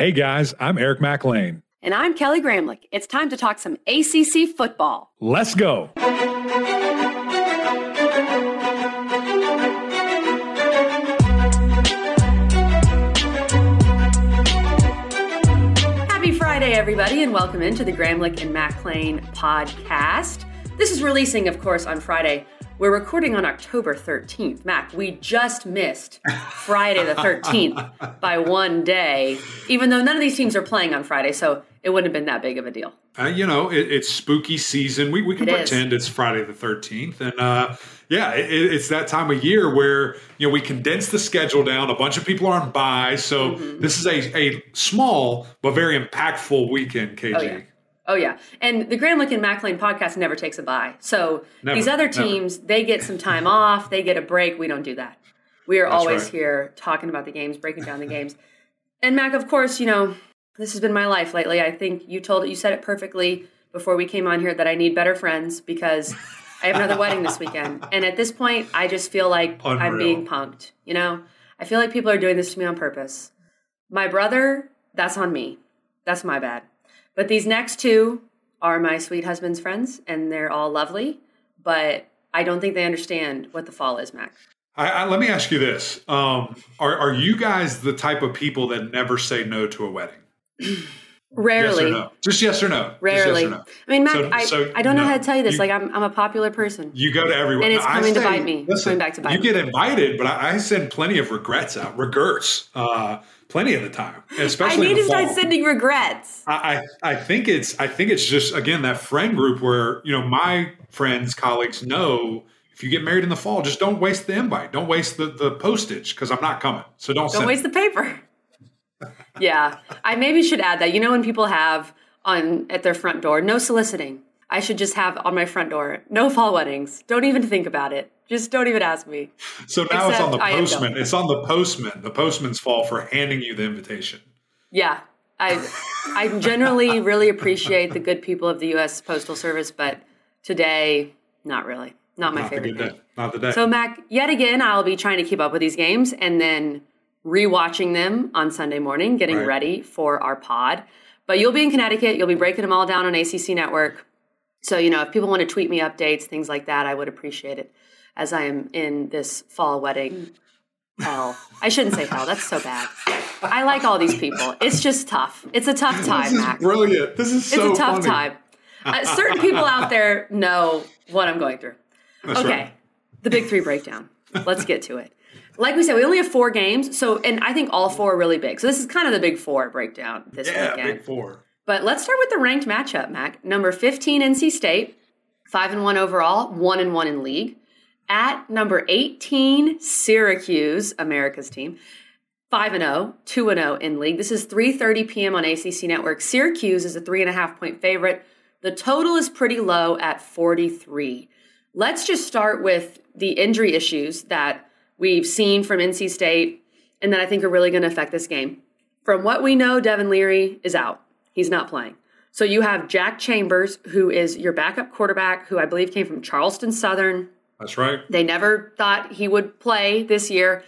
Hey guys, I'm Eric McLean. And I'm Kelly Gramlich. It's time to talk some ACC football. Let's go. Happy Friday, everybody, and welcome into the Gramlich and McLean podcast. This is releasing, of course, on Friday. We're recording on October 13th. Mac, we just missed Friday the 13th by one day, even though none of these teams are playing on Friday, so it wouldn't have been that big of a deal. Uh, you know, it, it's spooky season. We, we can It pretend it's Friday the 13th. And uh, yeah, it, it's that time of year where, you know, we condense the schedule down. A bunch of people are on bye. So Mm-hmm. this is a, a small but very impactful weekend, KG. Oh, yeah. Oh yeah, and the Gramlich and McLean podcast never takes a bye. So Never, these other never. teams, they get some time off, they get a break. We don't do that. We are That's always right. here talking about the games, breaking down the games. And Mac, of course, you know this has been my life lately. I think you told it, you said it perfectly before we came on here that I need better friends because I have another wedding this weekend. And at this point, I just feel like I'm being punked. You know, I feel like people are doing this to me on purpose. My brother, that's on me. That's my bad. But these next two are my sweet husband's friends, and they're all lovely. But I don't think they understand what the fall is, Mac. I, I, let me ask you this. Um, are, are you guys the type of people that never say no to a wedding? Rarely. Yes or no? Just yes or no. Rarely. Yes or no. I mean, Mac, So- I, so I don't know how to tell you this. You- like, I'm, I'm a popular person. You go to everyone, And it's coming to bite me. Listen, Coming back to bite you me. get invited, but I, I send plenty of regrets out, regrets, uh, plenty of the time, especially. I need to start sending regrets. I, I I think it's I think it's just again that friend group where you know my friends colleagues know if you get married in the fall just don't waste the invite don't waste the, the postage because I'm not coming so don't, Don't waste the paper. yeah, I maybe should add that. You know, when people have on at their front door, no soliciting. I should just have on my front door, no fall weddings. Don't even think about it. Just don't even ask me. so now it's on the postman it's on the postman the postman's fault for handing you the invitation Yeah, I I generally really appreciate the good people of the U.S. Postal Service, but today, not really. Not my not favorite thing. day not the day So, Mac, yet again, I'll be trying to keep up with these games and then rewatching them on Sunday morning, getting Right. ready for our pod. But you'll be in Connecticut. You'll be breaking them all down on ACC Network. So, you know, if people want to tweet me updates, things like that, I would appreciate it as I am in this fall wedding hell. I shouldn't say hell. That's so bad. I like all these people. It's just tough. It's a tough time, this is Mac. brilliant this is so It's a tough funny. time. Uh, certain people out there know what I'm going through. That's okay, right. the big three breakdown. Let's get to it. Like we said, we only have four games, so and I think all four are really big. So this is kind of the big four breakdown this yeah weekend. big four But let's start with the ranked matchup, Mac. Number 15, NC State, five and one overall, one and one in league. At number 18, Syracuse, America's team, 5 and 0, 2 and 0 in league. This is 3:30 p.m. on ACC Network. Syracuse is a three and a half point favorite. The total is pretty low at 43. Let's just start with the injury issues that we've seen from NC State, and that I think are really going to affect this game. From what we know, Devin Leary is out. He's not playing. So you have Jack Chambers, who is your backup quarterback, who I believe came from Charleston Southern. that's right They never thought he would play this year.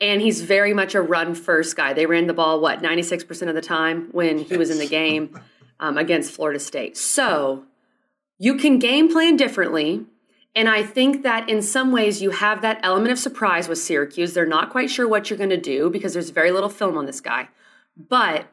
And he's very much a run first guy. They ran the ball, what, 96% of the time when he was in the game um, against Florida State. So you can game plan differently. And I think that in some ways you have that element of surprise with Syracuse. They're not quite sure what you're going to do because there's very little film on this guy. But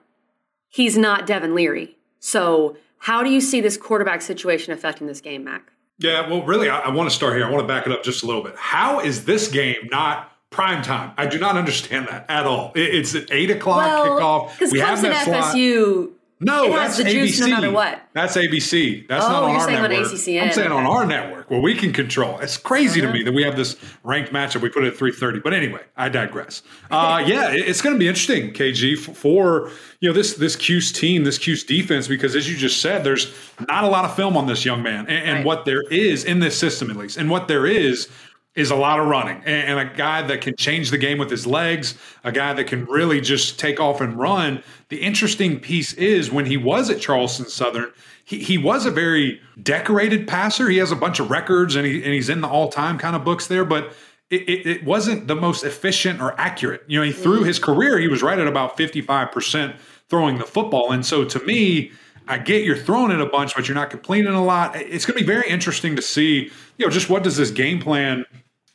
he's not Devin Leary. So how do you see this quarterback situation affecting this game, Mac? Yeah, well, really, I, I want to start here. I want to back it up just a little bit. How is this game not prime time? I do not understand that at all. It- it's at eight o'clock kickoff. because We have Clemson slot. FSU No, it has that's the juice ABC. no matter what. That's ABC. That's Oh, not on you're our saying on network. ACCN, I'm saying on our network where we can control. It's crazy Uh-huh. to me that we have this ranked matchup. We put it at 3:30. But anyway, I digress. Uh, yeah, it's going to be interesting, KG, for you know this this Cuse team, this Cuse defense, because as you just said, there's not a lot of film on this young man, and, and Right. what there is in this system, at least, and what there is is a lot of running and, a guy that can change the game with his legs, a guy that can really just take off and run. The interesting piece is when he was at Charleston Southern, he, he was a very decorated passer. He has a bunch of records and, he, and he's in the all time kind of books there, but it, it, it wasn't the most efficient or accurate. You know, he threw mm-hmm. his career, he was right at about 55% throwing the football. And so to me, I get you're throwing it a bunch, but you're not completing a lot. It's going to be very interesting to see, you know, just what does this game plan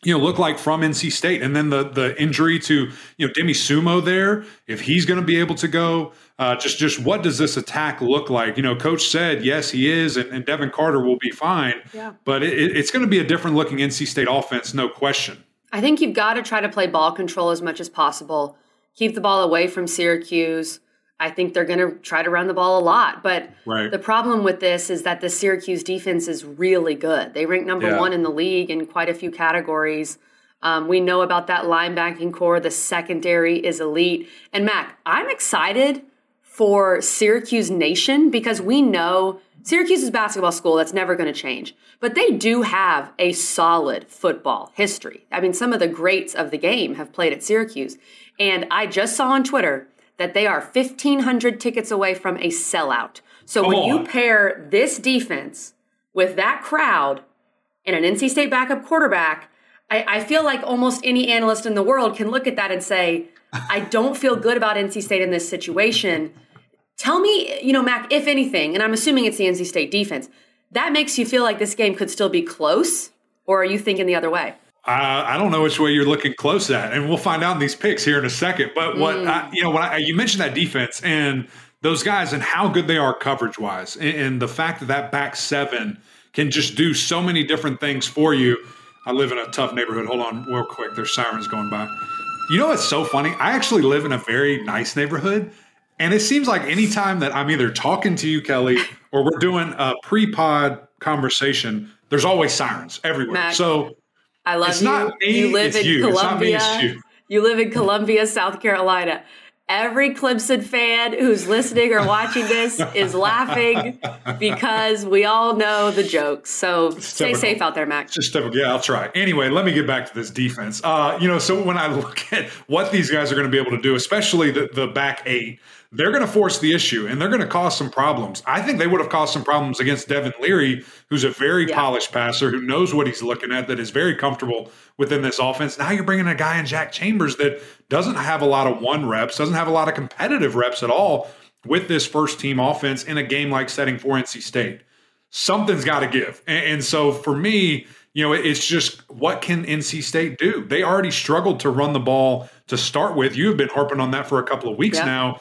you know, look like from NC State. And then the the injury to you know Demie Sumo there, if he's going to be able to go, uh, just just what does this attack look like? You know, Coach said yes, he is, and, and Devin Carter will be fine. Yeah. But it, it's going to be a different looking NC State offense, no question. I think you've got to try to play ball control as much as possible. Keep the ball away from Syracuse. I think they're going to try to run the ball a lot. But right. the problem with this is that the Syracuse defense is really good. They rank number yeah. one in the league in quite a few categories. Um, we know about that linebacking core. The secondary is elite. And Mac, I'm excited for Syracuse Nation because we know Syracuse's basketball school, that's never going to change. But they do have a solid football history. I mean, some of the greats of the game have played at Syracuse. And I just saw on Twitter that they are 1,500 tickets away from a sellout. So Come when on. you pair this defense with that crowd and an NC State backup quarterback, I, I, feel like almost any analyst in the world can look at that and say, I don't feel good about NC State in this situation. Tell me, you know, Mac, if anything, and I'm assuming it's the NC State defense, that makes you feel like this game could still be close, or are you thinking the other way? Uh, I don't know which way you're looking close at, and we'll find out in these picks here in a second. But what mm. I, you know, when I, you mentioned that defense and those guys and how good they are coverage wise, and, and, the fact that that back seven can just do so many different things for you. I live in a tough neighborhood. Hold on, real quick. There's sirens going by. You know what's so funny? I actually live in a very nice neighborhood, and it seems like anytime that I'm either talking to you, Kelly, or we're doing a pre-pod conversation, there's always sirens everywhere. Mac. So I love it's you. Not me, you live in you. Columbia. You. you live in Columbia, South Carolina. Every Clemson fan who's listening or watching this is laughing because we all know the jokes. So stay safe out there, Mac. Just typical. Yeah, I'll try. Anyway, let me get back to this defense. Uh, you know, so when I look at what these guys are going to be able to do, especially the, the back eight, they're going to force the issue and they're going to cause some problems. I think they would have caused some problems against Devin Leary, who's a very yeah. polished passer, who knows what he's looking at, that is very comfortable within this offense. Now you're bringing a guy in Jack Chambers that doesn't have a lot of one reps, doesn't have a lot of competitive reps at all with this first team offense in a game like setting for NC State. Something's got to give. And, and so for me, you know, it's just what can NC State do? They already struggled to run the ball to start with. You have been harping on that for a couple of weeks yeah. now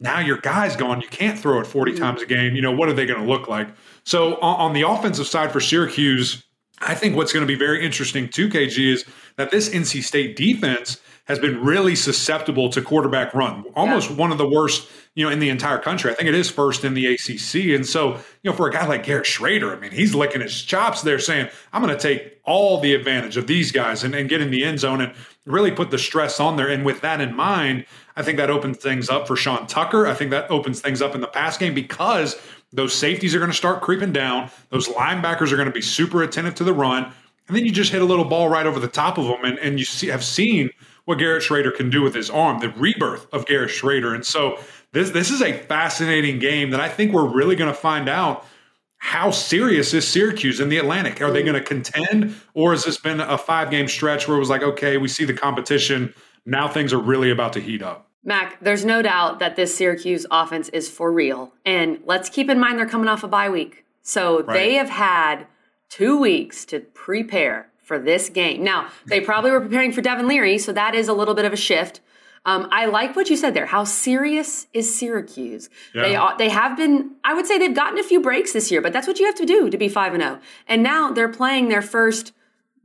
now your guy's gone. You can't throw it 40 mm-hmm. times a game. You know, what are they going to look like? So on, on, the offensive side for Syracuse, I think what's going to be very interesting too, KG, is that this NC State defense has been really susceptible to quarterback run. Almost yeah. one of the worst, you know, in the entire country. I think it is first in the ACC. And so, you know, for a guy like Garrett Shrader, I mean, he's licking his chops there saying, I'm going to take all the advantage of these guys and, and get in the end zone and really put the stress on there. And with that in mind, I think that opens things up for Sean Tucker. I think that opens things up in the pass game because those safeties are going to start creeping down. Those linebackers are going to be super attentive to the run. And then you just hit a little ball right over the top of them. And, and you see, have seen what Garrett Shrader can do with his arm, the rebirth of Garrett Shrader. And so this this is a fascinating game that I think we're really going to find out how serious is Syracuse in the Atlantic? Are they going to contend, or has this been a five game stretch where it was like, okay, we see the competition, now things are really about to heat up? Mac, there's no doubt that this Syracuse offense is for real. And let's keep in mind they're coming off a bye week. So right. they have had two weeks to prepare for this game. Now, they probably were preparing for Devin Leary, so that is a little bit of a shift. Um, I like what you said there. How serious is Syracuse? Yeah. They they have been. I would say they've gotten a few breaks this year, but that's what you have to do to be five and zero. Oh. And now they're playing their first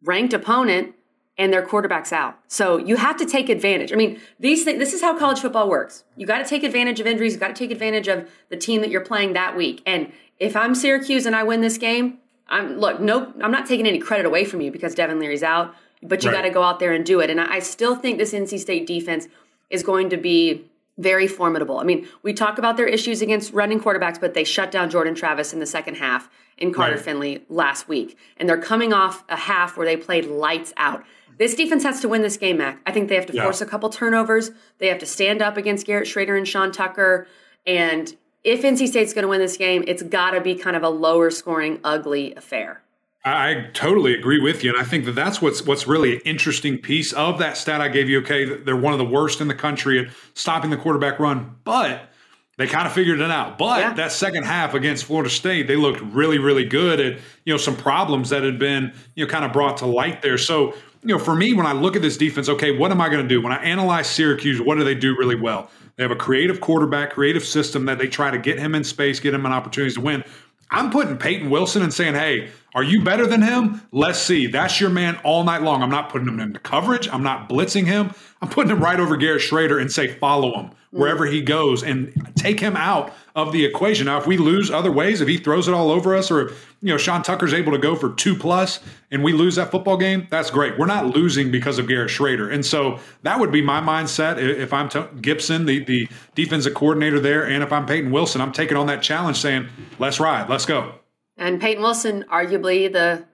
ranked opponent, and their quarterback's out. So you have to take advantage. I mean, these things. This is how college football works. You got to take advantage of injuries. You got to take advantage of the team that you're playing that week. And if I'm Syracuse and I win this game, I'm look, no, I'm not taking any credit away from you because Devin Leary's out, but you right. got to go out there and do it. And I, I still think this NC State defense is going to be very formidable. I mean, we talk about their issues against running quarterbacks, but they shut down Jordan Travis in the second half in Carter right. Finley last week. And they're coming off a half where they played lights out. This defense has to win this game, Mac. I think they have to yeah. force a couple turnovers. They have to stand up against Garrett Shrader and Sean Tucker. And if NC State's going to win this game, it's got to be kind of a lower scoring, ugly affair. I totally agree with you, and I think that that's what's what's really an interesting piece of that stat I gave you. Okay, they're one of the worst in the country at stopping the quarterback run, but they kind of figured it out. But Yeah. that second half against Florida State, they looked really, really good at you know some problems that had been you know kind of brought to light there. So you know, for me, when I look at this defense, okay, what am I going to do? When I analyze Syracuse, what do they do really well? They have a creative quarterback, creative system that they try to get him in space, get him an opportunities to win. I'm putting Peyton Wilson and saying, hey, are you better than him? Let's see. That's your man all night long. I'm not putting him into coverage. I'm not blitzing him. I'm putting him right over Garrett Shrader and say, follow him wherever he goes and take him out of the equation. Now, if we lose other ways, if he throws it all over us, or if you know Sean Tucker's able to go for two plus and we lose that football game, that's great. We're not losing because of Garrett Shrader, and so that would be my mindset if I'm T- Gibson, the the defensive coordinator there, and if I'm Peyton Wilson, I'm taking on that challenge, saying, "Let's ride, let's go." And Peyton Wilson, arguably the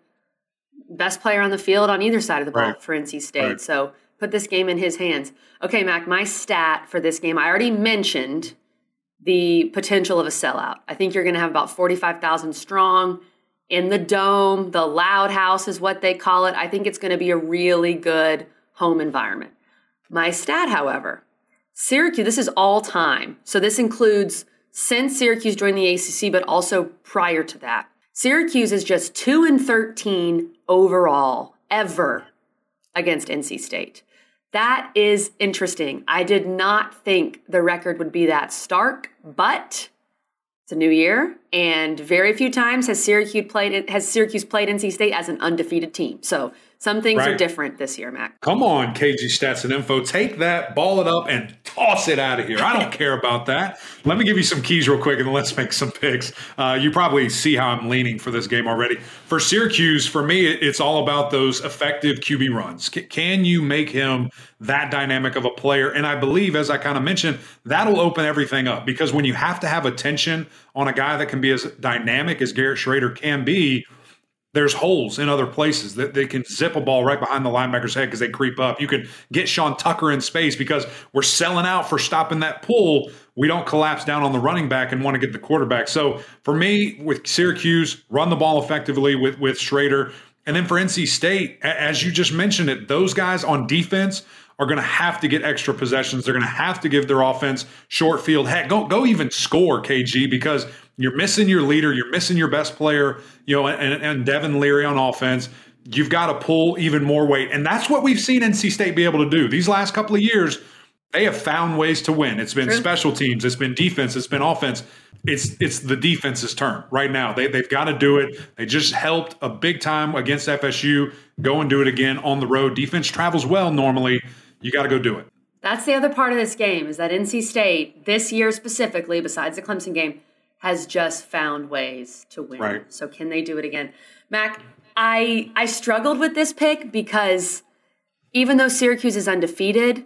best player on the field on either side of the ball Right. for NC State. Right. So put this game in his hands. Okay, Mac, my stat for this game, I already mentioned the potential of a sellout. I think you're going to have about 45,000 strong in the dome. The loud house is what they call it. I think it's going to be a really good home environment. My stat, however, Syracuse, this is all time. So this includes since Syracuse joined the ACC, but also prior to that. Syracuse is just 2 and 13 overall ever against NC State. That is interesting. I did not think the record would be that stark, but it's a new year, and very few times has Syracuse played has Syracuse played NC State as an undefeated team. So some things are different this year, Mac. Come on, KG Stats and Info. Take that, ball it up, and toss it out of here. I don't care about that. Let me give you some keys real quick, and let's make some picks. Uh, you probably see how I'm leaning for this game already. For Syracuse, for me, it's all about those effective QB runs. C- can you make him that dynamic of a player? And I believe, as I kind of mentioned, that'll open everything up because when you have to have attention on a guy that can be as dynamic as Garrett Shrader can be, there's holes in other places that they can zip a ball right behind the linebacker's head because they creep up. You can get Sean Tucker in space because we're selling out for stopping that pull. We don't collapse down on the running back and want to get the quarterback. So for me, with Syracuse, run the ball effectively with with Shrader, and then for NC State, as you just mentioned it, those guys on defense are going to have to get extra possessions. They're going to have to give their offense short field. Heck, go go even score KG because you're missing your leader, you're missing your best player, you know, and, and Devin Leary on offense. You've got to pull even more weight, and that's what we've seen NC State be able to do these last couple of years. They have found ways to win. It's been True. special teams, it's been defense, it's been offense. It's it's the defense's turn right now. They they've got to do it. They just helped a big time against FSU. Go and do it again on the road. Defense travels well normally. You got to go do it. That's the other part of this game is that NC State this year specifically, besides the Clemson game, has just found ways to win. Right. So can they do it again? Mac, I I struggled with this pick because even though Syracuse is undefeated,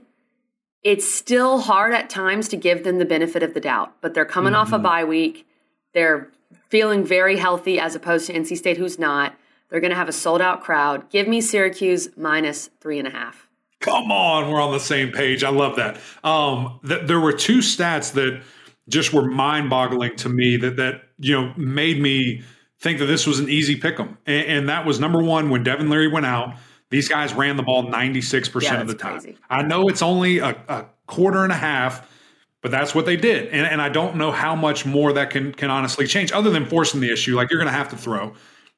it's still hard at times to give them the benefit of the doubt. But they're coming off a bye week. They're feeling very healthy as opposed to NC State, who's not. They're going to have a sold out crowd. Give me Syracuse minus three and a half. Come on, we're on the same page. I love that. Um, th- there were two stats that just were mind-boggling to me that that you know made me think that this was an easy pick 'em. And, and that was number one when Devin Leary went out. These guys ran the ball 96% Yeah, of the time. crazy. I know it's only a, a quarter and a half, but that's what they did. And, and I don't know how much more that can can honestly change, other than forcing the issue. Like you're going to have to throw,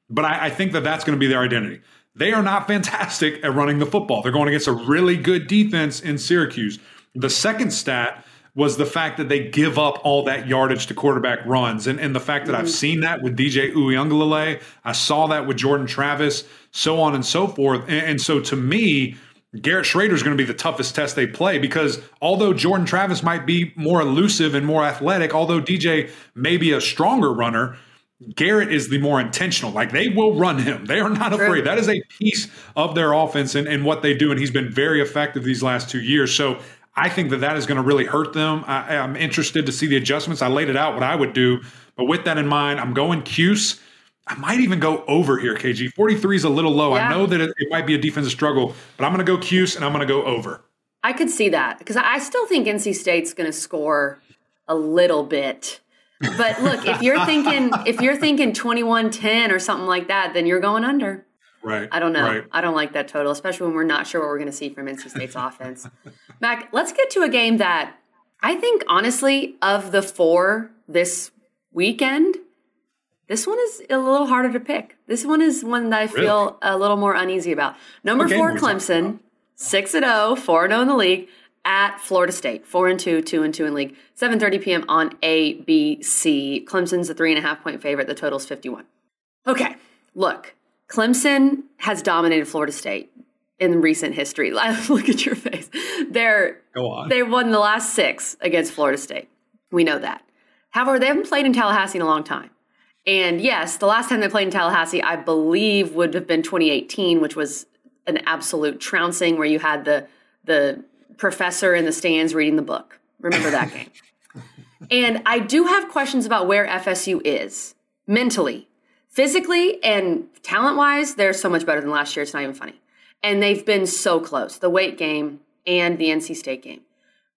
but I, I think that that's going to be their identity. They are not fantastic at running the football. They're going against a really good defense in Syracuse. The second stat was the fact that they give up all that yardage to quarterback runs. And, and the fact that I've mm-hmm. seen that with DJ Uiagalelei, I saw that with Jordan Travis, so on and so forth. And, and so to me, Garrett Shrader is going to be the toughest test they play because although Jordan Travis might be more elusive and more athletic, although DJ may be a stronger runner, Garrett is the more intentional. Like they will run him. They are not afraid. That is a piece of their offense and, and what they do. And he's been very effective these last two years. So I think that that is going to really hurt them. I, I'm interested to see the adjustments. I laid it out what I would do. But with that in mind, I'm going Cuse. I might even go over here, KG. 43 is a little low. Yeah. I know that it, it might be a defensive struggle, but I'm going to go Cuse and I'm going to go over. I could see that because I still think NC State's going to score a little bit. But look, if you're thinking if you're thinking 21-10 or something like that, then you're going under. Right. I don't know. Right. I don't like that total, especially when we're not sure what we're going to see from NC State's offense. Mac, let's get to a game that I think honestly, of the four this weekend, this one is a little harder to pick. This one is one that I feel a little more uneasy about. Number four, are we talking Clemson, six and 0, 4 and 0 in the league at Florida State, four and two, two and two in league. 7:30 p.m. on ABC. Clemson's a three and a half point favorite. The total's 51. Okay, look, Clemson has dominated Florida State in recent history. look at your face. They're Go on. they won the last six against Florida State. We know that. However, they haven't played in Tallahassee in a long time. And yes, the last time they played in Tallahassee, I believe, would have been 2018, which was an absolute trouncing where you had the the professor in the stands reading the book. Remember that game? And I do have questions about where FSU is mentally, physically, and talent wise. They're so much better than last year. It's not even funny. And they've been so close the Wake game and the NC State game.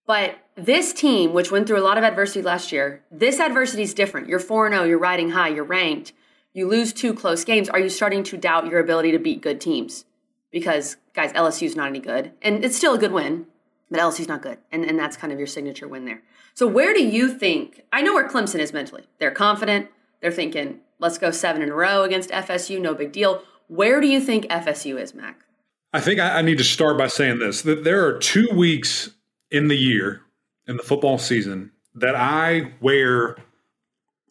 But this team, which went through a lot of adversity last year, this adversity is different. You're 4 0, you're riding high, you're ranked. You lose two close games. Are you starting to doubt your ability to beat good teams? Because, guys, LSU's not any good. And it's still a good win, but LSU's not good. And, and that's kind of your signature win there. So, where do you think? I know where Clemson is mentally. They're confident. They're thinking, let's go seven in a row against FSU, no big deal. Where do you think FSU is, Mac? I think I, I need to start by saying this that there are two weeks in the year in the football season that I wear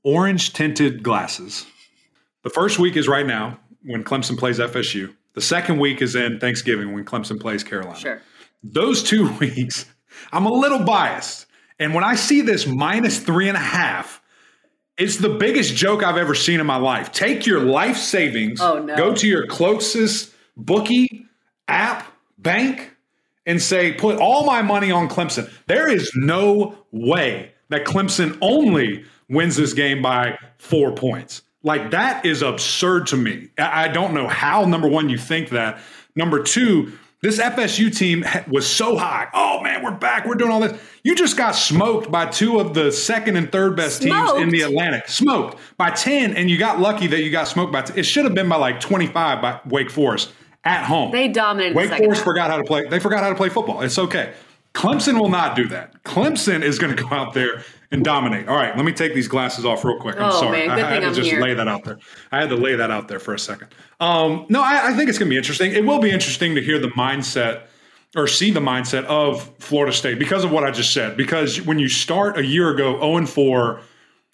orange tinted glasses. The first week is right now when Clemson plays FSU. The second week is in Thanksgiving when Clemson plays Carolina. Sure. Those two weeks, I'm a little biased. And when I see this minus three and a half, it's the biggest joke I've ever seen in my life. Take your life savings, Oh, no. go to your closest bookie, app, bank, and say, put all my money on Clemson. There is no way that Clemson only wins this game by four points. Like, that is absurd to me. I I don't know how, number one, you think that. Number two, this FSU team was so high. Oh, man, we're back. We're doing all this. You just got smoked by two of the second and third best teams in the Atlantic. Smoked by 10, and you got lucky that you got smoked by 10. It should have been by like 25 by Wake Forest at home. They dominated Wake second Forest half. forgot how to play. They forgot how to play football. It's okay. Clemson will not do that. Clemson is going to go out there and dominate. All right, let me take these glasses off real quick. I'm Oh, sorry. man, I had to I'm just here. lay that out there. I had to lay that out there for a second. Um, no, I, I think it's going to be interesting. It will be interesting to hear the mindset or see the mindset of Florida State because of what I just said. Because when you start a year ago 0 and 4,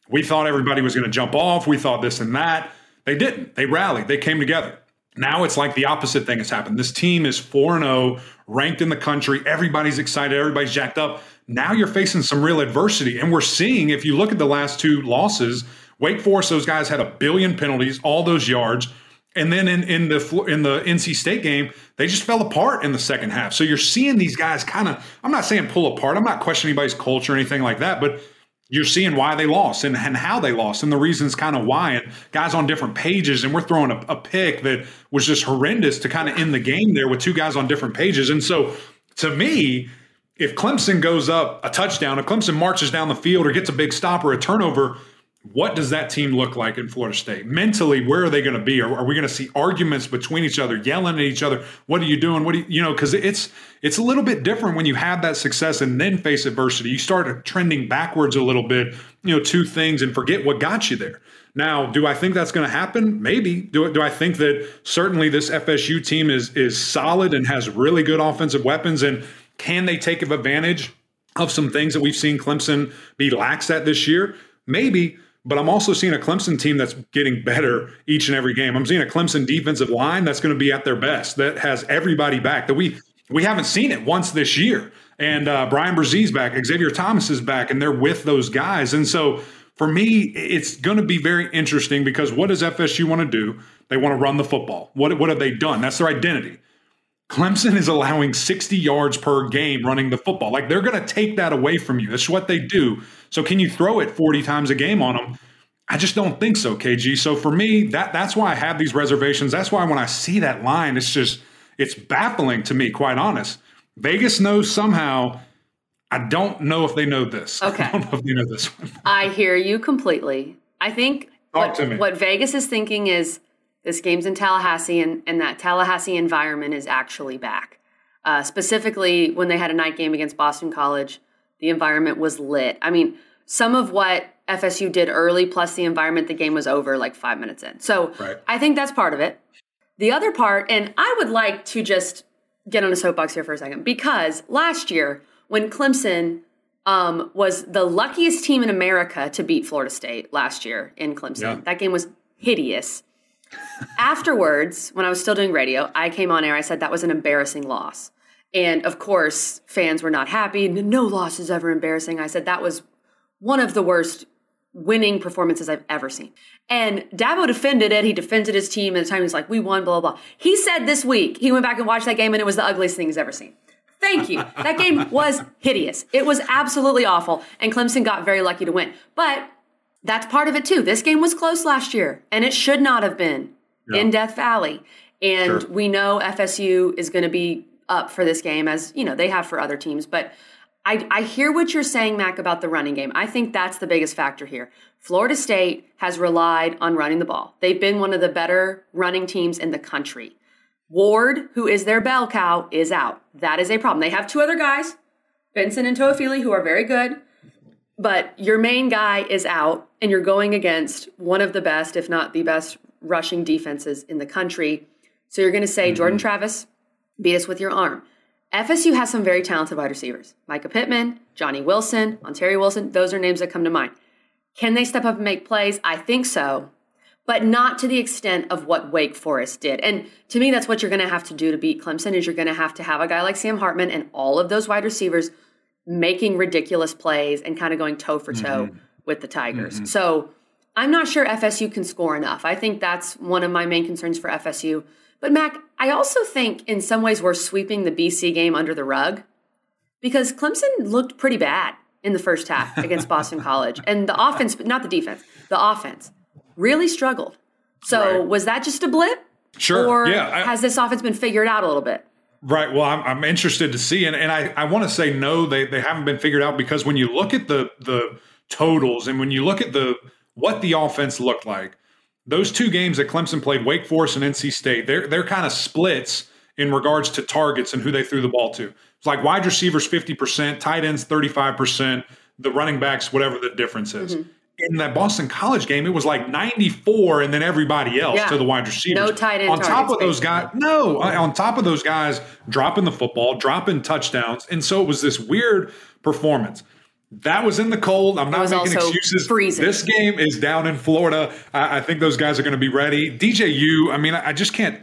we thought everybody was going to jump off. We thought this and that. They didn't. They rallied. They came together. Now it's like the opposite thing has happened. This team is 4 0, ranked in the country. Everybody's excited. Everybody's jacked up. Now you're facing some real adversity. And we're seeing, if you look at the last two losses, Wake Forest, those guys had a billion penalties, all those yards. And then in, in the in the NC State game, they just fell apart in the second half. So you're seeing these guys kind of. I'm not saying pull apart. I'm not questioning anybody's culture or anything like that. But you're seeing why they lost and, and how they lost and the reasons kind of why. And guys on different pages. And we're throwing a, a pick that was just horrendous to kind of end the game there with two guys on different pages. And so to me, if Clemson goes up a touchdown, if Clemson marches down the field or gets a big stop or a turnover, what does that team look like in Florida State? Mentally, where are they going to be? Are, are we going to see arguments between each other, yelling at each other? What are you doing? What do you, you know? Because it's it's a little bit different when you have that success and then face adversity. You start trending backwards a little bit, you know, two things and forget what got you there. Now, do I think that's going to happen? Maybe. Do, do I think that certainly this FSU team is is solid and has really good offensive weapons and can they take advantage of some things that we've seen Clemson be lax at this year? Maybe, but I'm also seeing a Clemson team that's getting better each and every game. I'm seeing a Clemson defensive line that's going to be at their best, that has everybody back. That we we haven't seen it once this year. And uh, Bryan Bresee's back, Xavier Thomas is back, and they're with those guys. And so for me, it's going to be very interesting because what does FSU want to do? They want to run the football. What what have they done? That's their identity. Clemson is allowing 60 yards per game running the football. Like they're going to take that away from you. That's what they do. So can you throw it 40 times a game on them? I just don't think so, KG. So for me, that that's why I have these reservations. That's why when I see that line, it's just it's baffling to me, quite honest. Vegas knows somehow. I don't know if they know this. Okay. I don't know if they know this one. I hear you completely. I think Talk what, to me. what Vegas is thinking is this game's in Tallahassee, and, and that Tallahassee environment is actually back. Uh, specifically, when they had a night game against Boston College, The environment was lit. I mean, some of what FSU did early plus the environment, the game was over like five minutes in. So Right. I think that's part of it. The other part, and I would like to just get on a soapbox here for a second because last year when Clemson um, was the luckiest team in America to beat Florida State last year in Clemson, Yeah. that game was hideous. Afterwards, when I was still doing radio, I came on air. I said that was an embarrassing loss. And of course, fans were not happy. No loss is ever embarrassing. I said that was one of the worst winning performances I've ever seen. And Dabo defended it. He defended his team. At the time, he was like, we won, blah, blah, blah. He said this week, he went back and watched that game, and it was the ugliest thing he's ever seen. Thank you. That game was hideous. It was absolutely awful. And Clemson got very lucky to win. But that's part of it too. This game was close last year, and it should not have been in Death Valley. And Sure. we know FSU is going to be up for this game, as you know they have for other teams. But I, I hear what you're saying, Mac, about the running game. I think that's the biggest factor here. Florida State has relied on running the ball. They've been one of the better running teams in the country. Ward, who is their bell cow, is out. That is a problem. They have two other guys, Benson and Toafili, who are very good but your main guy is out and you're going against one of the best if not the best rushing defenses in the country. So you're going to say jordan mm-hmm. travis beat us with your arm. Fsu has some very talented wide receivers. Mycah pittman johnny wilson ontaria wilson those are names that come to mind. Can they step up and make plays? I think so but not to the extent of what Wake Forest did. And to me, that's what you're going to have to do to beat Clemson is you're going to have to have a guy like Sam Hartman and all of those wide receivers making ridiculous plays and kind of going toe for toe mm-hmm. with the Tigers. Mm-hmm. So I'm not sure FSU can score enough. I think that's one of my main concerns for FSU. But Mac, I also think in some ways we're sweeping the BC game under the rug because Clemson looked pretty bad in the first half against Boston College. And the offense, not the defense, the offense really struggled. So Right. was that just a blip? Sure. Or Yeah, I- has this offense been figured out a little bit? Right. Well, I'm, I'm interested to see, and, and I, I want to say no, they, they haven't been figured out because when you look at the the totals and when you look at the what the offense looked like, those two games that Clemson played, Wake Forest and NC State, they're they're kind of splits in regards to targets and who they threw the ball to. It's like wide receivers fifty percent, tight ends thirty five percent, the running backs whatever the difference is. Mm-hmm. In that Boston College game, it was like 94 and then everybody else Yeah. to the wide receivers. No tight end On top of those guys, no, uh, on top of those guys dropping the football, dropping touchdowns. And so it was this weird performance. That was in the cold. I'm not making excuses. freezing. This game is down in Florida. I, I think those guys are going to be ready. DJU, I mean, I, I just can't,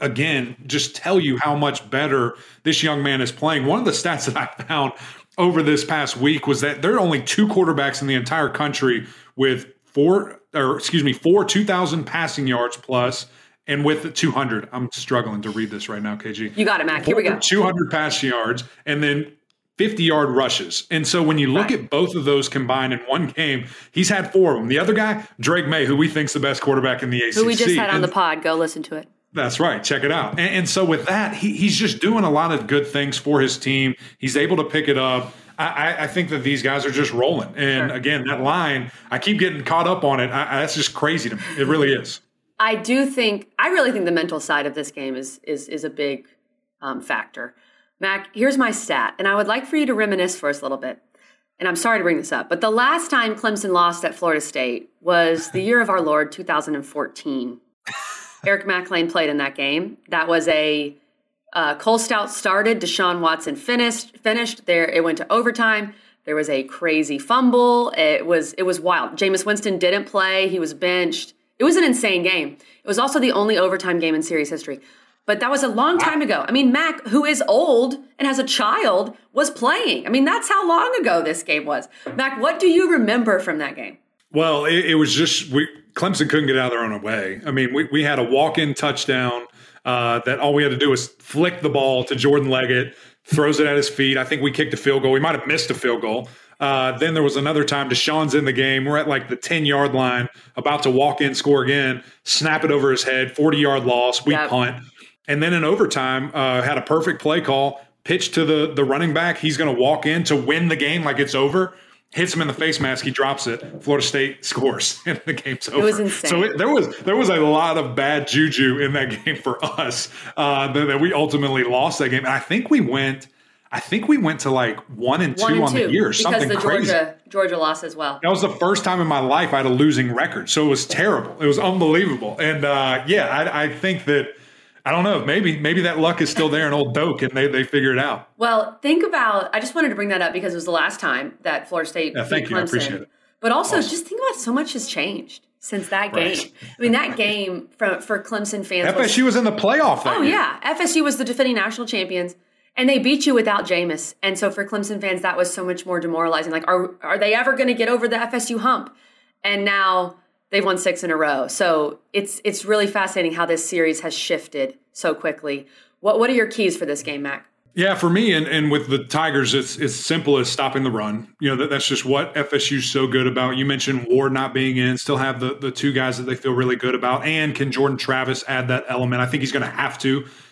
again, just tell you how much better this young man is playing. One of the stats that I found over this past week was that there are only two quarterbacks in the entire country with four, or excuse me, four 2,000 passing yards plus, and with the 200. I'm struggling to read this right now, KG. You got it, Mac. Here we go. 200 passing yards, and then 50 yard rushes. And so when you look Right. at both of those combined in one game, he's had four of them. The other guy, Drake Maye, who we think's the best quarterback in the ACC. Who we just had on And- the pod. Go listen to it. That's right. Check it out. And, and so with that, he, he's just doing a lot of good things for his team. He's able to pick it up. I, I- think that these guys are just rolling. And Sure. again, that line, I keep getting caught up on it. I, I, that's just crazy to me. It really is. I do think I really think the mental side of this game is is is a big um, factor. Mac, here's my stat, and I would like for you to reminisce for us a little bit. And I'm sorry to bring this up, but the last time Clemson lost at Florida State was the year of our Lord 2014. Eric McLean played in that game. That was a uh, Cole Stoudt started. Deshaun Watson finished. Finished there. It went to overtime. There was a crazy fumble. It was it was wild. Jameis Winston didn't play. He was benched. It was an insane game. It was also the only overtime game in series history. But that was a long time ago. I mean, Mac, who is old and has a child, was playing. I mean, that's how long ago this game was. Mac, what do you remember from that game? Well, it, it was just we Clemson couldn't get out of their own way. I mean, we, we had a walk in touchdown uh, that all we had to do was flick the ball to Jordan Leggett, throws it at his feet. I think we kicked a field goal. We might have missed a field goal. Uh, then there was another time Deshaun's in the game. We're at like the 10 yard line, about to walk in, score again, snap it over his head, 40 yard loss. We Yep. punt. And then in overtime, uh, had a perfect play call, pitch to the, the running back. He's going to walk in to win the game like it's over. Hits him in the face mask. He drops it. Florida State scores, and the game's over. It was insane. So it, there was there was a lot of bad juju in that game for us uh, that, that we ultimately lost that game. And I think we went. I think we went to like one and two One and on two the year, something the crazy. Georgia Georgia lost as well. That was the first time in my life I had a losing record, so it was terrible. It was unbelievable, and uh, yeah, I, I think that I don't know. Maybe maybe that luck is still there in old Doak, and they they figure it out. Well, think about. I just wanted to bring that up because it was the last time that Florida State Yeah, thank beat you. I Clemson. appreciate it. But also, just think about so much has changed since that Right. game. I mean, that game for for Clemson fans. was- FSU was in the playoff. That Oh year. yeah, FSU was the defending national champions, and they beat you without Jameis. And so for Clemson fans, that was so much more demoralizing. Like, are are they ever going to get over the FSU hump? And now they've won six in a row. So it's it's really fascinating how this series has shifted so quickly. What what are your keys for this game, Mac? Yeah, for me and, and with the Tigers, it's it's simple as stopping the run. You know, that, that's just what FSU's so good about. You mentioned Ward not being in, still have the, the two guys that they feel really good about. And can Jordan Travis add that element? I think he's to have to,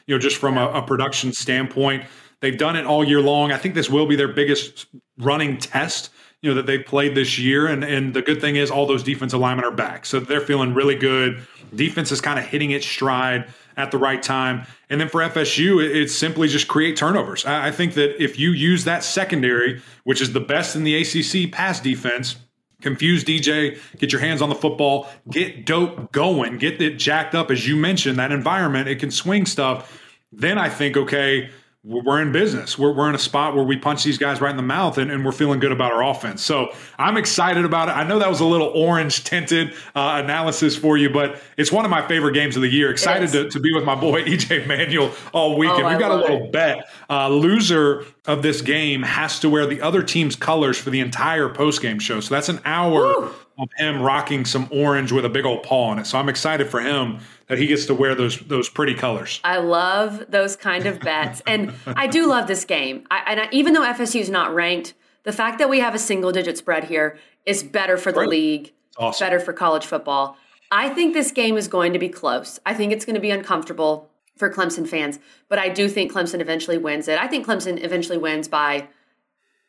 you know, just from a, a production standpoint. They've done it all year long. I think this will be their biggest running test, you know, that they played this year. And and the good thing is all those defensive linemen are back. So they're feeling really good. Defense is kind of hitting its stride at the right time. And then for FSU, it's simply just create turnovers. I I think that if you use that secondary, which is the best in the ACC pass defense, confuse DJ, get your hands on the football, get dope going, get it jacked up. As you mentioned, that environment, it can swing stuff. Then I think, okay, we're we're in business. We're, we're in a spot where we punch these guys right in the mouth and, and we're feeling good about our offense. So I'm excited about it. I know that was a little orange tinted uh, analysis for you, but it's one of my favorite games of the year. Excited to, to be with my boy EJ Manuel all weekend. Oh, We've got a little it. bet. Uh, loser of this game has to wear the other team's colors for the entire post game show. So that's an hour Woo. of him rocking some orange with a big old paw on it. So I'm excited for him that he gets to wear those those pretty colors. I love those kind of bets, and I do love this game. I, and I, even though FSU is not ranked, the fact that we have a single digit spread here is better for the Great. league, Awesome. better for college football. I think this game is going to be close. I think it's going to be uncomfortable for Clemson fans, but I do think Clemson eventually wins it. I think Clemson eventually wins by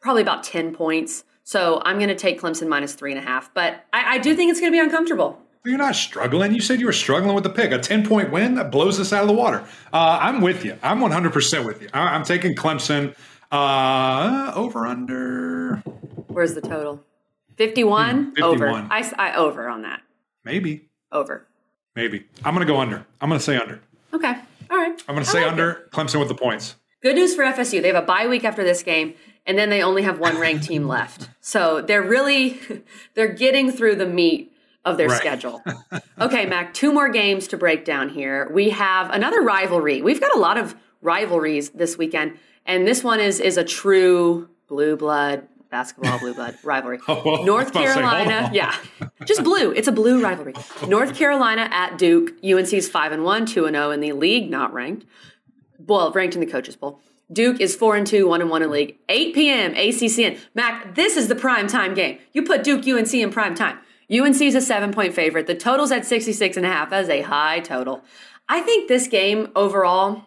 probably about 10 points. So I'm going to take Clemson minus three and a half, but I, I do think it's going to be uncomfortable. You're not struggling. You said you were struggling with the pick. A 10 point win that blows us out of the water. Uh, I'm with you. I'm 100% with you. I, I'm taking Clemson uh, over under Where's the total? 51? Hmm, Over. I, I over on that. maybe. Over. Maybe. I'm going to go under. I'm going to say under. Okay. All right. I'm going to say like under it. Clemson with the points. Good news for FSU. They have a bye week after this game, and then they only have one ranked team left. So they're really they're getting through the meat of their Right. schedule. Okay, Mac, two more games to break down here. We have another rivalry. We've got a lot of rivalries this weekend, and this one is is a true blue blood basketball blue blood rivalry. Oh, well, North to say, Carolina, yeah, just blue. It's a blue rivalry. North Carolina at Duke. UNC's five and one, two and zero in the league, not ranked. Well, ranked in the coaches poll. Duke is four and two, one and one in league. 8 p.m. ACCN. Mac, this is the prime time game. You put Duke UNC in prime time. UNC is a seven point favorite. The total's at 66 and a half. That is a high total. I think this game overall,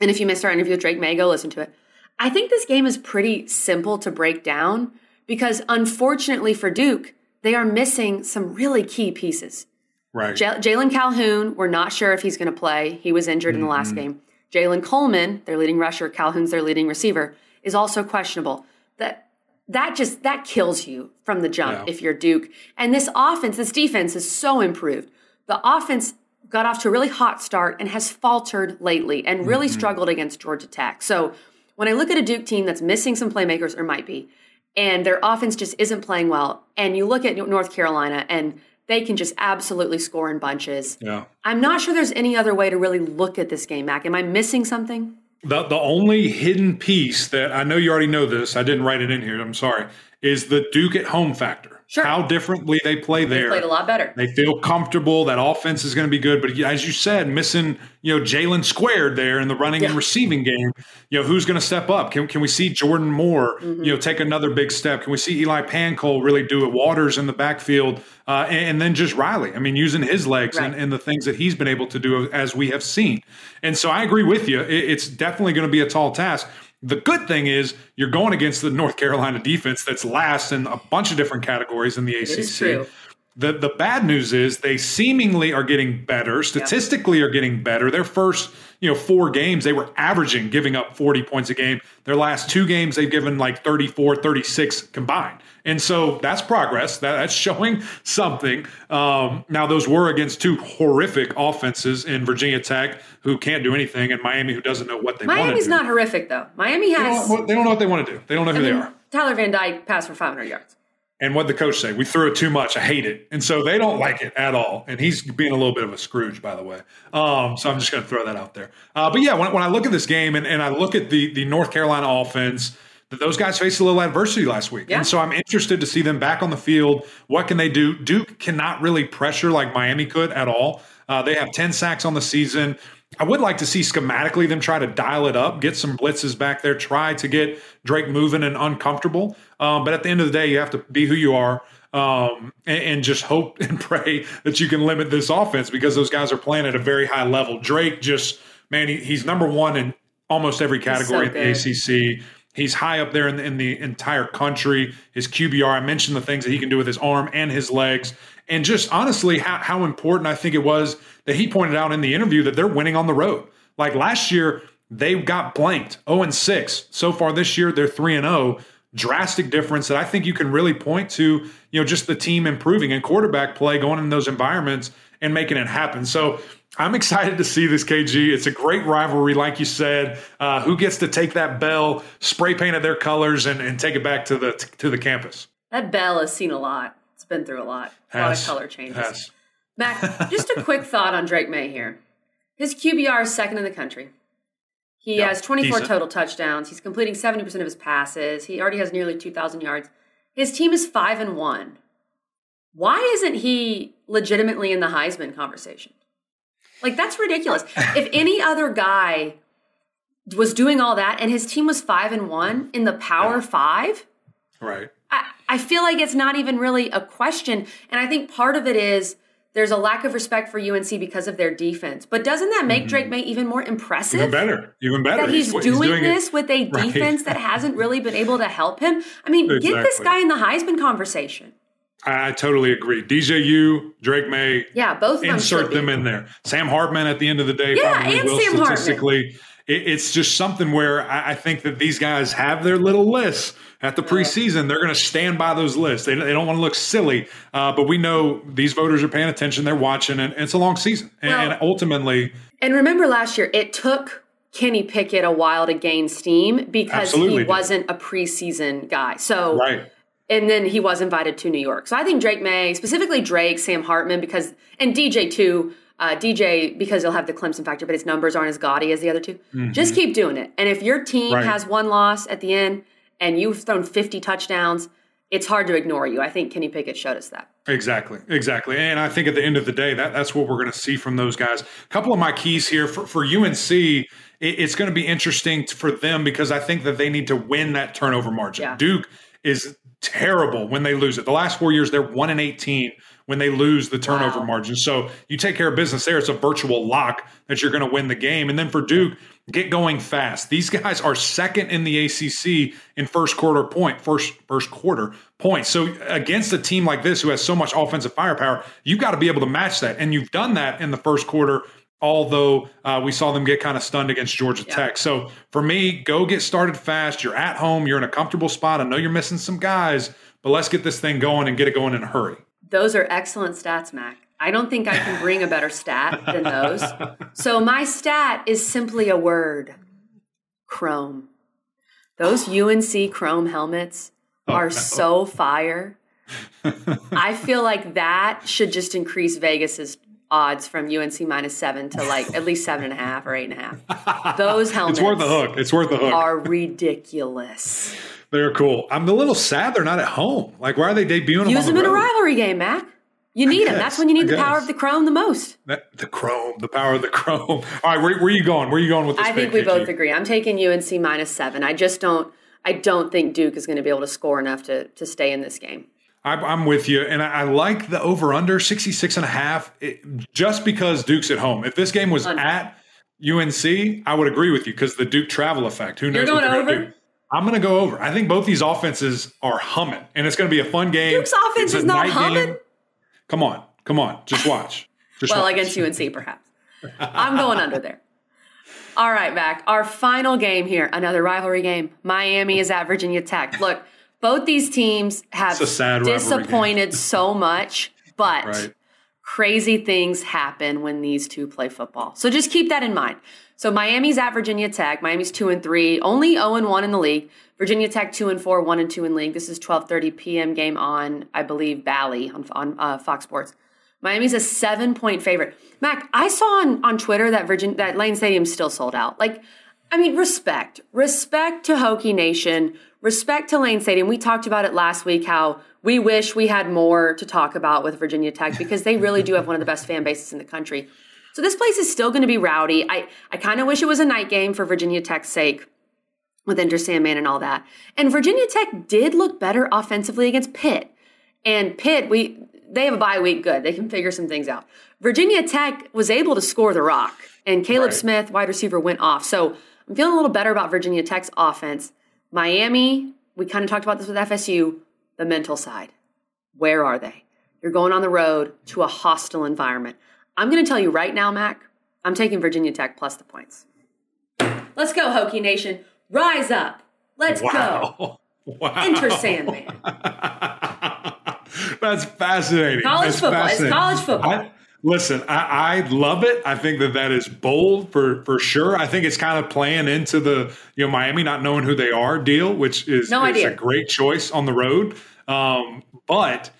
and if you missed our interview with Drake Maye, go listen to it. I think this game is pretty simple to break down because unfortunately for Duke, they are missing some really key pieces. Right. Ja- Jalon Calhoun, we're not sure if he's going to play. He was injured in the last mm-hmm. game. Jaylen Coleman, their leading rusher, Calhoun's their leading receiver, is also questionable. That that just that kills you from the jump Yeah. if you're Duke. And this offense, this defense is so improved. The offense got off to a really hot start and has faltered lately and really mm-hmm. struggled against Georgia Tech. So when I look at a Duke team that's missing some playmakers or might be, and their offense just isn't playing well, and you look at North Carolina and they can just absolutely score in bunches. yeah. I'm not sure there's any other way to really look at this game, Mac. Am I missing something? The, the only hidden piece that I know you already know this, I didn't write it in here, I'm sorry, is the Duke at home factor. Sure. How differently they play there. They Played a lot better. They feel comfortable. That offense is going to be good. But as you said, missing you know Jalen squared there in the running and receiving game. You know who's going to step up? Can can we see Jordan Moore? Mm-hmm. You know take another big step? Can we see Eli Pancol really do it? Waters in the backfield, uh, and, and then just Riley. I mean, using his legs and, and the things that he's been able to do as we have seen. And so I agree with you. It, it's definitely going to be a tall task. The good thing is you're going against the North Carolina defense that's last in a bunch of different categories in the ACC. The the bad news is they seemingly are getting better. Statistically are getting better. Their first, you know, four games they were averaging giving up 40 points a game. Their last two games they've given like 34, 36 combined. And so that's progress. That, that's showing something. Um, now those were against two horrific offenses in Virginia Tech who can't do anything and Miami who doesn't know what they want to do. Miami's not horrific though. Miami They has don't, they don't know what they want to do. They don't know who I they are. Tyler Van Dyke passed for 500 yards. And what the coach say? We threw it too much. I hate it, and so they don't like it at all. And he's being a little bit of a Scrooge, by the way. Um, so I'm just going to throw that out there. Uh, but yeah, when, when I look at this game and, and I look at the the North Carolina offense, that those guys faced a little adversity last week, Yeah. and so I'm interested to see them back on the field. What can they do? Duke cannot really pressure like Miami could at all. Uh, they have 10 sacks on the season. I would like to see schematically them try to dial it up, get some blitzes back there, try to get Drake moving and uncomfortable. Um, but at the end of the day, you have to be who you are um, and, and just hope and pray that you can limit this offense because those guys are playing at a very high level. Drake just, man, he, he's number one in almost every category so in the ACC. He's high up there in the, in the entire country. His QBR, I mentioned the things that he can do with his arm and his legs. And just honestly, how, how important I think it was that he pointed out in the interview that they're winning on the road. Like last year, they got blanked 0 and 6. So far this year, they're 3 and 0. Drastic difference that I think you can really point to, you know, just the team improving and quarterback play going in those environments and making it happen. So I'm excited to see this KG. It's a great rivalry, like you said. Uh, who gets to take that bell, spray painted their colors, and, and take it back to the to the campus? That Bell has seen a lot. Been through a lot. A lot of color changes. Mac, just a quick thought on Drake Maye here. His QBR is second in the country. He Yeah, has 24 decent. total touchdowns. He's completing 70% of his passes. He already has nearly 2,000 yards. His team is 5 and 1. Why isn't he legitimately in the Heisman conversation? Like that's ridiculous. if any other guy was doing all that and his team was 5 and 1 in the Power 5, Right. I, feel like it's not even really a question. And I think part of it is there's a lack of respect for UNC because of their defense. But doesn't that make Drake Maye even more impressive? Mm-hmm. Even better. Even better. That he's, doing, it- this with a Right. defense that hasn't really been able to help him. I mean, get this guy in the Heisman conversation. I, totally agree. DJU, Drake Maye, Yeah, both of them insert them in there. Sam Hartman at the end of the day Yeah, probably and will Sam Hartman. It, it's just something where I, I think that these guys have their little lists at the preseason. They're going to stand by those lists. They, they don't want to look silly, uh, but we know these voters are paying attention. They're watching, and it's a long season. And, Well- and ultimately, And remember last year, it took Kenny Pickett a while to gain steam because he wasn't a preseason guy. So right. and then he was invited to New York. So I think Drake Maye, specifically Drake, Sam Hartman, because and DJ too. Uh, DJ because he'll have the Clemson factor, but his numbers aren't as gaudy as the other 2 Just keep doing it. And if your team Mm-hmm. Right. has one loss at the end and you've thrown 50 touchdowns, it's hard to ignore you. I think Kenny Pickett showed us that. Exactly, exactly. And I think at the end of the day, that, that's what we're going to see from those guys. A couple of my keys here for, for UNC, it, it's going to be interesting for them because I think that they need to win that turnover margin. Yeah. Duke is terrible when they lose it. The last four years, they're 1 in 18 when they lose the turnover Wow. margin. So you take care of business there, it's a virtual lock that you're going to win the game. And then for Duke, get going fast. These guys are second in the ACC in first quarter point, first first quarter points. So against a team like this who has so much offensive firepower, you've got to be able to match that, and you've done that in the first quarter. Although uh, we saw them get kind of stunned against Georgia Tech. So for me, go get started fast. You're at home. You're in a comfortable spot. I know you're missing some guys, but let's get this thing going and get it going in a hurry. Those are excellent stats, Mac. I don't think I can bring a better stat than those. So my stat is simply a word chrome. Those UNC chrome helmets are so fire. I feel like that should just increase Vegas's odds from UNC minus seven to like at least seven and a half or eight and a half. Those helmets It's worth the hook. It's worth the hook. are ridiculous. They're cool. I'm a little sad they're not at home. Like, why are they debuting them? Use them the in a rivalry game, Mac. You need them. That's when you need I the power of the chrome the most. That- the chrome, the power of the chrome. All right, where, where are you going? Where are you going with this? I think we both agree. I'm taking UNC minus seven. I just don't. I don't think Duke is going to be able to score enough to to stay in this game. I'm, I'm with you, and I, like the over under 66 and a half it, just because Duke's at home. If this game was at UNC, I would agree with you because the Duke travel effect. Who knows? You're going they're gonna. I'm going to go over. I think both these offenses are humming, and it's going to be a fun game. Duke's offense is not humming? game. Come on, come on, just watch. Just well, watch. against UNC, perhaps. I'm going under there. All right, Mac. Our final game here, another rivalry game. Miami is at Virginia Tech. Look, both these teams have It's a sad rivalry disappointed so much, but Right. crazy things happen when these two play football. So just keep that in mind. So Miami's at Virginia Tech. Miami's two and three, only zero and one in the league. Virginia Tech two and four, one and two in league. This is twelve thirty p.m. game on, I believe, Bally on on uh, Fox Sports. Miami's a seven point favorite. Mac, I saw on, on Twitter that Virgin that Lane Stadium's still sold out. Like, I mean, respect, respect to Hokie Nation, respect to Lane Stadium. We talked about it last week how we wish we had more to talk about with Virginia Tech because they really do have one of the best fan bases in the country. So this place is still going to be rowdy. I, I kind of wish it was a night game for Virginia Tech's sake with Enter Sandman and all that. And Virginia Tech did look better offensively against Pitt. And Pitt, we they have a bye week. Good, they can figure some things out. Virginia Tech was able to score the rock, and Kaleb Right. Smith, wide receiver, went off. So I'm feeling a little better about Virginia Tech's offense. Miami, we kind of talked about this with FSU. The mental side, where are they? You're going on the road to a hostile environment. I'm going to tell you right now, Mac. I'm taking Virginia Tech plus the points. Let's go, Hokie Nation. Rise up. Let's go. Wow. Wow. Enter Sandman. That's fascinating. College That's football. It's fascinating. college football. I, listen, I, I love it. I think that that is bold for for sure. I think it's kind of playing into the you know Miami not knowing who they are deal, which is, No is a great choice on the road. Um, but.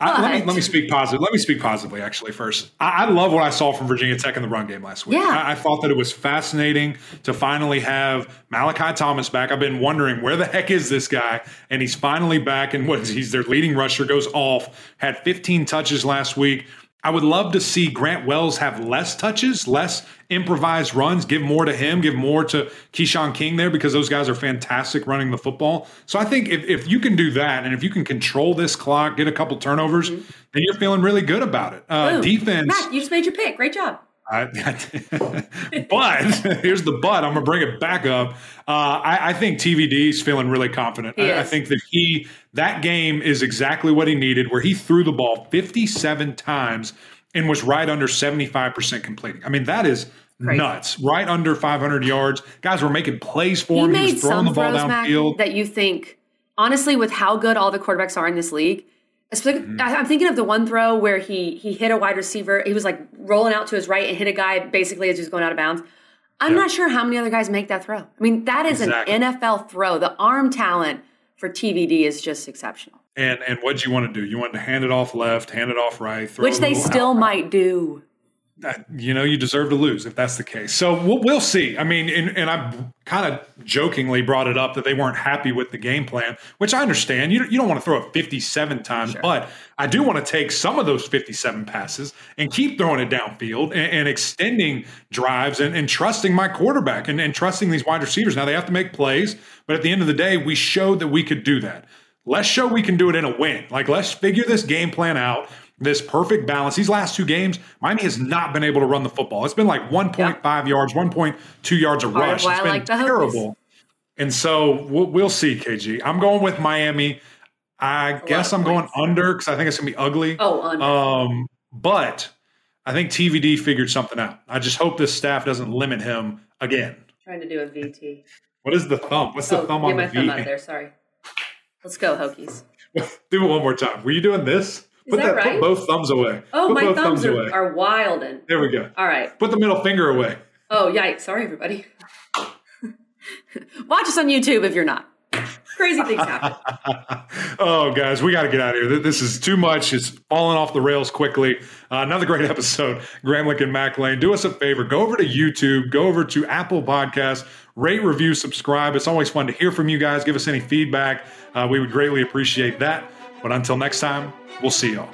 I, let me let me speak positive. Let me speak positively. Actually, first, I, I love what I saw from Virginia Tech in the run game last week. Yeah. I, I thought that it was fascinating to finally have Malachi Thomas back. I've been wondering where the heck is this guy, and he's finally back. And what is he's their leading rusher goes off. Had 15 touches last week. I would love to see Grant Wells have less touches, less improvised runs, give more to him, give more to Keshawn King there because those guys are fantastic running the football. So I think if, if you can do that and if you can control this clock, get a couple turnovers, then you're feeling really good about it. Uh, defense. Mac, you just made your pick. Great job. I, but here's the but. I'm gonna bring it back up. Uh, I, I think TVD is feeling really confident. I, I think that he that game is exactly what he needed, where he threw the ball 57 times and was right under 75 percent completing. I mean that is Crazy. nuts. Right under 500 yards. Guys were making plays for He him. He made was throwing the ball downfield. that you think, honestly, with how good all the quarterbacks are in this league. Mm-hmm. I'm thinking of the one throw where he he hit a wide receiver. He was like rolling out to his right and hit a guy basically as he was going out of bounds. I'm Yeah. not sure how many other guys make that throw. I mean, that is Exactly. an NFL throw. The arm talent for TVD is just exceptional, and and what you want to do? You want to hand it off left, hand it off right, throw which they still out. might do. That, you know you deserve to lose if that's the case. So we'll, we'll see. I mean, and, and I kind of jokingly brought it up that they weren't happy with the game plan, which I understand. You, you don't want to throw it 57 times, but I do want to take some of those 57 passes and keep throwing it downfield and, and extending drives and, and trusting my quarterback and, and trusting these wide receivers. Now they have to make plays, but at the end of the day, we showed that we could do that. Let's show we can do it in a win. Like let's figure this game plan out this perfect balance. These last two games, Miami has not been able to run the football. It's been like 1.5 yards, 1.2 yards a of rush. It's been like terrible. And so we'll, we'll see, KG. I'm going with Miami. I guess I'm going under because I think it's going to be ugly. Oh, under. Um, but I think TVD figured something out. I just hope this staff doesn't limit him again. Trying to do a VT. What is the thumb? What's the oh, thumb on my the thumb V? out there. Sorry. Let's go, Hokies. Do it one more time. Were you doing this? Put that right? Put both thumbs away. Oh, put my both thumbs are, away. are wild and there we go. all right. Put the middle finger away. Oh, yikes. Sorry, everybody. Watch us on YouTube if you're not. Crazy things happen. oh, guys, we got to get out of here. This is too much. It's falling off the rails quickly. Uh, another great episode, Gramlich and Mac Lane. Do us a favor. Go over to YouTube. Go over to Apple Podcasts. Rate, review, subscribe. It's always fun to hear from you guys. Give us any feedback. Uh, we would greatly appreciate that. But until next time, we'll see y'all.